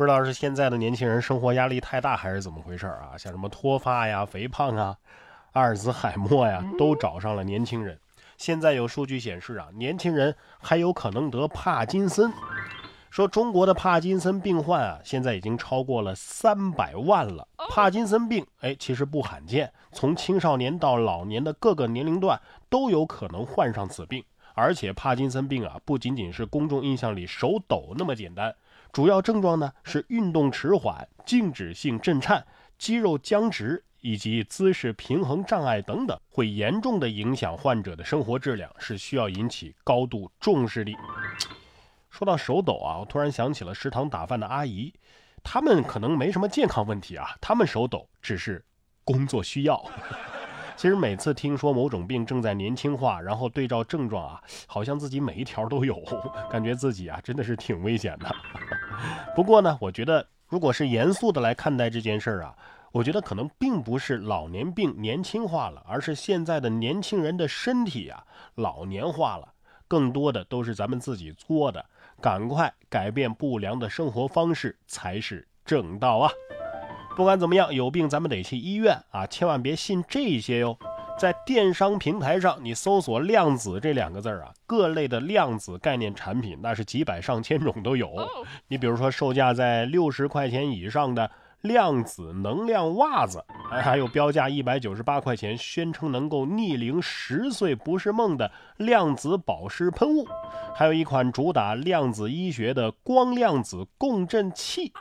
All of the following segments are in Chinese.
不知道是现在的年轻人生活压力太大，还是怎么回事啊？像什么脱发呀、肥胖啊、阿尔兹海默呀，都找上了年轻人。现在有数据显示啊，年轻人还有可能得帕金森。说中国的帕金森病患啊，现在已经超过了三百万了。帕金森病，哎，其实不罕见，从青少年到老年的各个年龄段都有可能患上此病。而且帕金森病啊，不仅仅是公众印象里手抖那么简单。主要症状呢是运动迟缓、静止性震颤、肌肉僵直以及姿势平衡障碍等等，会严重的影响患者的生活质量，是需要引起高度重视的。说到手抖啊，我突然想起了食堂打饭的阿姨，他们可能没什么健康问题啊，他们手抖只是工作需要。其实每次听说某种病正在年轻化，然后对照症状啊，好像自己每一条都有，感觉自己啊真的是挺危险的。不过呢，我觉得如果是严肃的来看待这件事儿啊，我觉得可能并不是老年病年轻化了，而是现在的年轻人的身体啊老年化了，更多的都是咱们自己作的。赶快改变不良的生活方式才是正道啊！不管怎么样，有病咱们得去医院啊！千万别信这些哟。在电商平台上，你搜索“量子”这两个字儿啊，各类的量子概念产品，那是几百上千种都有。你比如说，售价在六十块钱以上的量子能量袜子，还有标价一百九十八块钱，宣称能够逆龄十岁不是梦的量子保湿喷雾，还有一款主打量子医学的光量子共振器。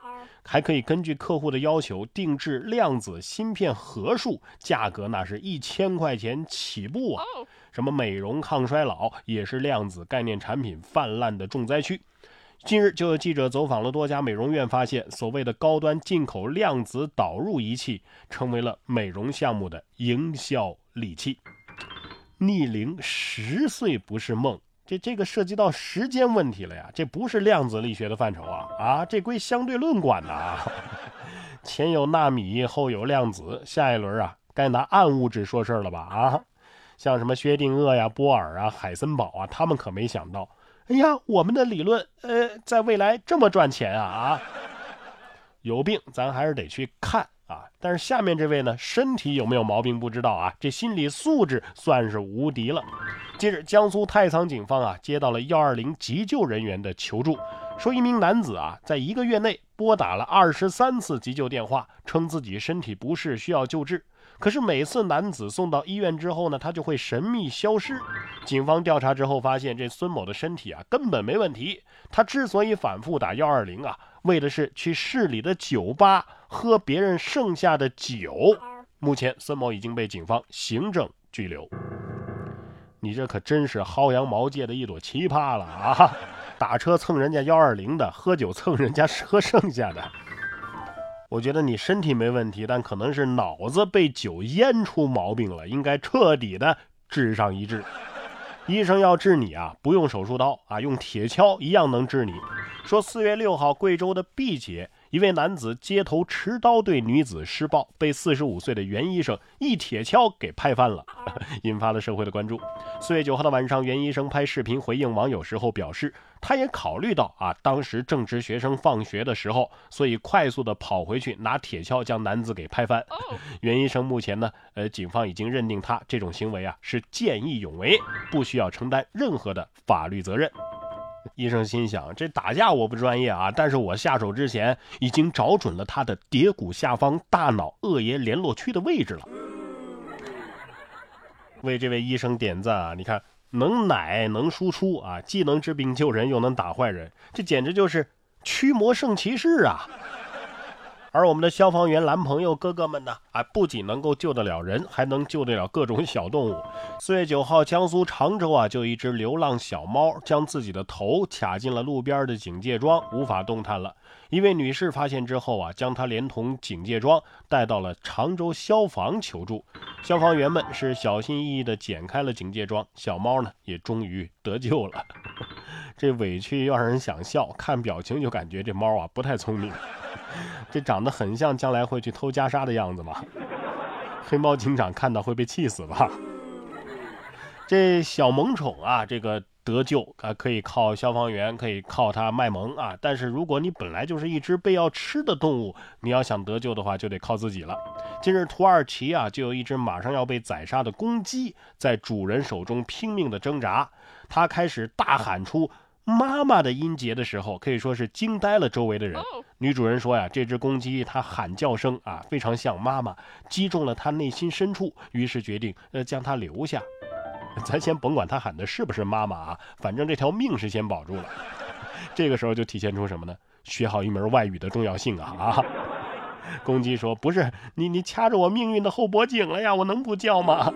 还可以根据客户的要求定制量子芯片盒数，价格那是一千块钱起步啊！什么美容抗衰老也是量子概念产品泛滥的重灾区。近日就有记者走访了多家美容院，发现所谓的高端进口量子导入仪器成为了美容项目的营销利器。逆龄十岁不是梦。这这个涉及到时间问题了呀，这不是量子力学的范畴啊啊，这归相对论管呐。前有纳米，后有量子，下一轮啊，该拿暗物质说事儿了吧啊？像什么薛定谔呀、波尔啊、海森堡啊，他们可没想到，哎呀，我们的理论呃，在未来这么赚钱啊啊！有病咱还是得去看。啊！但是下面这位呢，身体有没有毛病不知道啊，这心理素质算是无敌了。近日，江苏太仓警方啊接到了幺二零急救人员的求助，说一名男子啊在一个月内拨打了二十三次急救电话，称自己身体不适需要救治。可是每次男子送到医院之后呢，他就会神秘消失。警方调查之后发现，这孙某的身体啊根本没问题。他之所以反复打幺二零啊，为的是去市里的酒吧喝别人剩下的酒。目前，孙某已经被警方行政拘留。你这可真是薅羊毛界的一朵奇葩了啊！打车蹭人家幺二零的，喝酒蹭人家喝剩下的。我觉得你身体没问题，但可能是脑子被酒淹出毛病了，应该彻底的治上一治。医生要治你啊，不用手术刀啊，用铁锹一样能治你。说四月六号，贵州的毕节。一位男子街头持刀对女子施暴，被四十五岁的袁医生一铁锹给拍翻了，引发了社会的关注。四月九号的晚上，袁医生拍视频回应网友时候表示，他也考虑到啊，当时正值学生放学的时候，所以快速的跑回去拿铁锹将男子给拍翻。袁医生目前呢，呃，警方已经认定他这种行为啊是见义勇为，不需要承担任何的法律责任。医生心想：这打架我不专业啊，但是我下手之前已经找准了他的蝶骨下方大脑额叶联络区的位置了。为这位医生点赞啊！你看，能奶能输出啊，既能治病救人，又能打坏人，这简直就是驱魔圣骑士啊！而我们的消防员男朋友哥哥们呢？啊，不仅能够救得了人，还能救得了各种小动物。四月九号，江苏常州啊，就一只流浪小猫将自己的头卡进了路边的警戒桩，无法动弹了。一位女士发现之后啊，将它连同警戒桩带到了常州消防求助。消防员们是小心翼翼地剪开了警戒桩，小猫呢也终于得救了。这委屈又让人想笑，看表情就感觉这猫啊不太聪明。这长得很像将来会去偷袈裟的样子嘛？黑猫警长看到会被气死吧？这小萌宠啊，这个。得救啊，可以靠消防员，可以靠它卖萌啊。但是如果你本来就是一只被要吃的动物，你要想得救的话，就得靠自己了。近日，土耳其啊，就有一只马上要被宰杀的公鸡，在主人手中拼命的挣扎。它开始大喊出“妈妈”的音节的时候，可以说是惊呆了周围的人。女主人说呀，这只公鸡它喊叫声啊，非常像妈妈，击中了她内心深处，于是决定呃将它留下。咱先甭管他喊的是不是妈妈啊，反正这条命是先保住了。这个时候就体现出什么呢？学好一门外语的重要性啊啊！公鸡说：“不是你，你掐着我命运的后脖颈了呀，我能不叫吗？”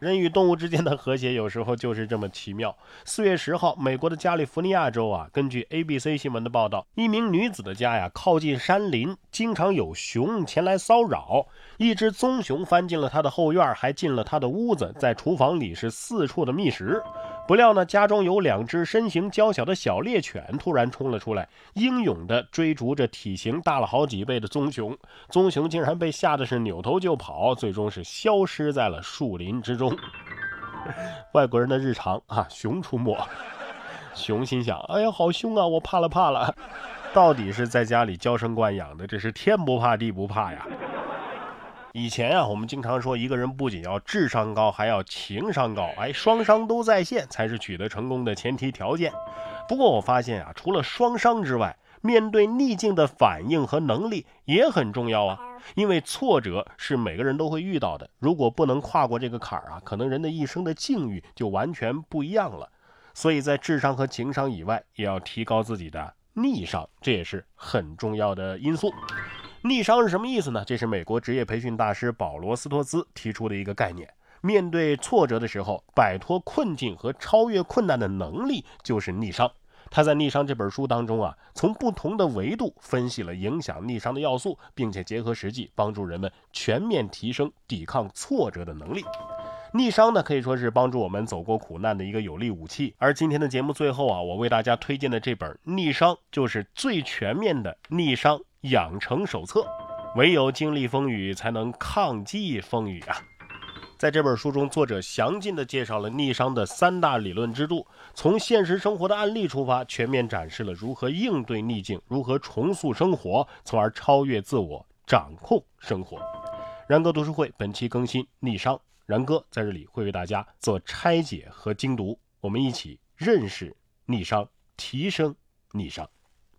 人与动物之间的和谐有时候就是这么奇妙。四月十号，美国的加利福尼亚州啊，根据 ABC 新闻的报道，一名女子的家呀靠近山林，经常有熊前来骚扰。一只棕熊翻进了她的后院，还进了她的屋子，在厨房里是四处的觅食。不料呢，家中有两只身形娇小的小猎犬突然冲了出来，英勇地追逐着体型大了好几倍的棕熊。棕熊竟然被吓得是扭头就跑，最终是消失在了树林之中。外国人的日常啊，熊出没。熊心想：哎呀，好凶啊！我怕了怕了。到底是在家里娇生惯养的，这是天不怕地不怕呀。以前啊，我们经常说，一个人不仅要智商高，还要情商高，哎，双商都在线才是取得成功的前提条件。不过我发现啊，除了双商之外，面对逆境的反应和能力也很重要啊。因为挫折是每个人都会遇到的，如果不能跨过这个坎儿啊，可能人的一生的境遇就完全不一样了。所以在智商和情商以外，也要提高自己的逆商，这也是很重要的因素。逆商是什么意思呢？这是美国职业培训大师保罗·斯托兹提出的一个概念。面对挫折的时候，摆脱困境和超越困难的能力就是逆商。他在《逆商》这本书当中啊，从不同的维度分析了影响逆商的要素，并且结合实际，帮助人们全面提升抵抗挫折的能力。逆商呢，可以说是帮助我们走过苦难的一个有力武器。而今天的节目最后啊，我为大家推荐的这本《逆商》就是最全面的逆商。养成手册，唯有经历风雨，才能抗击风雨啊！在这本书中，作者详尽地介绍了逆商的三大理论支柱，从现实生活的案例出发，全面展示了如何应对逆境，如何重塑生活，从而超越自我，掌控生活。然哥读书会本期更新逆商，然哥在这里会为大家做拆解和精读，我们一起认识逆商，提升逆商。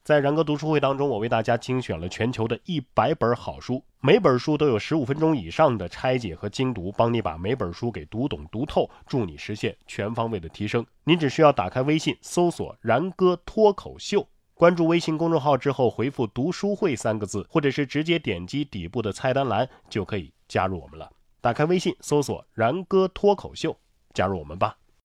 在然哥读书会当中，我为大家精选了全球的一百本好书，每本书都有十五分钟以上的拆解和精读，帮你把每本书给读懂读透，助你实现全方位的提升。您只需要打开微信，搜索“然哥脱口秀”，关注微信公众号之后，回复“读书会”三个字，或者是直接点击底部的菜单栏，就可以加入我们了。打开微信，搜索“然哥脱口秀”，加入我们吧。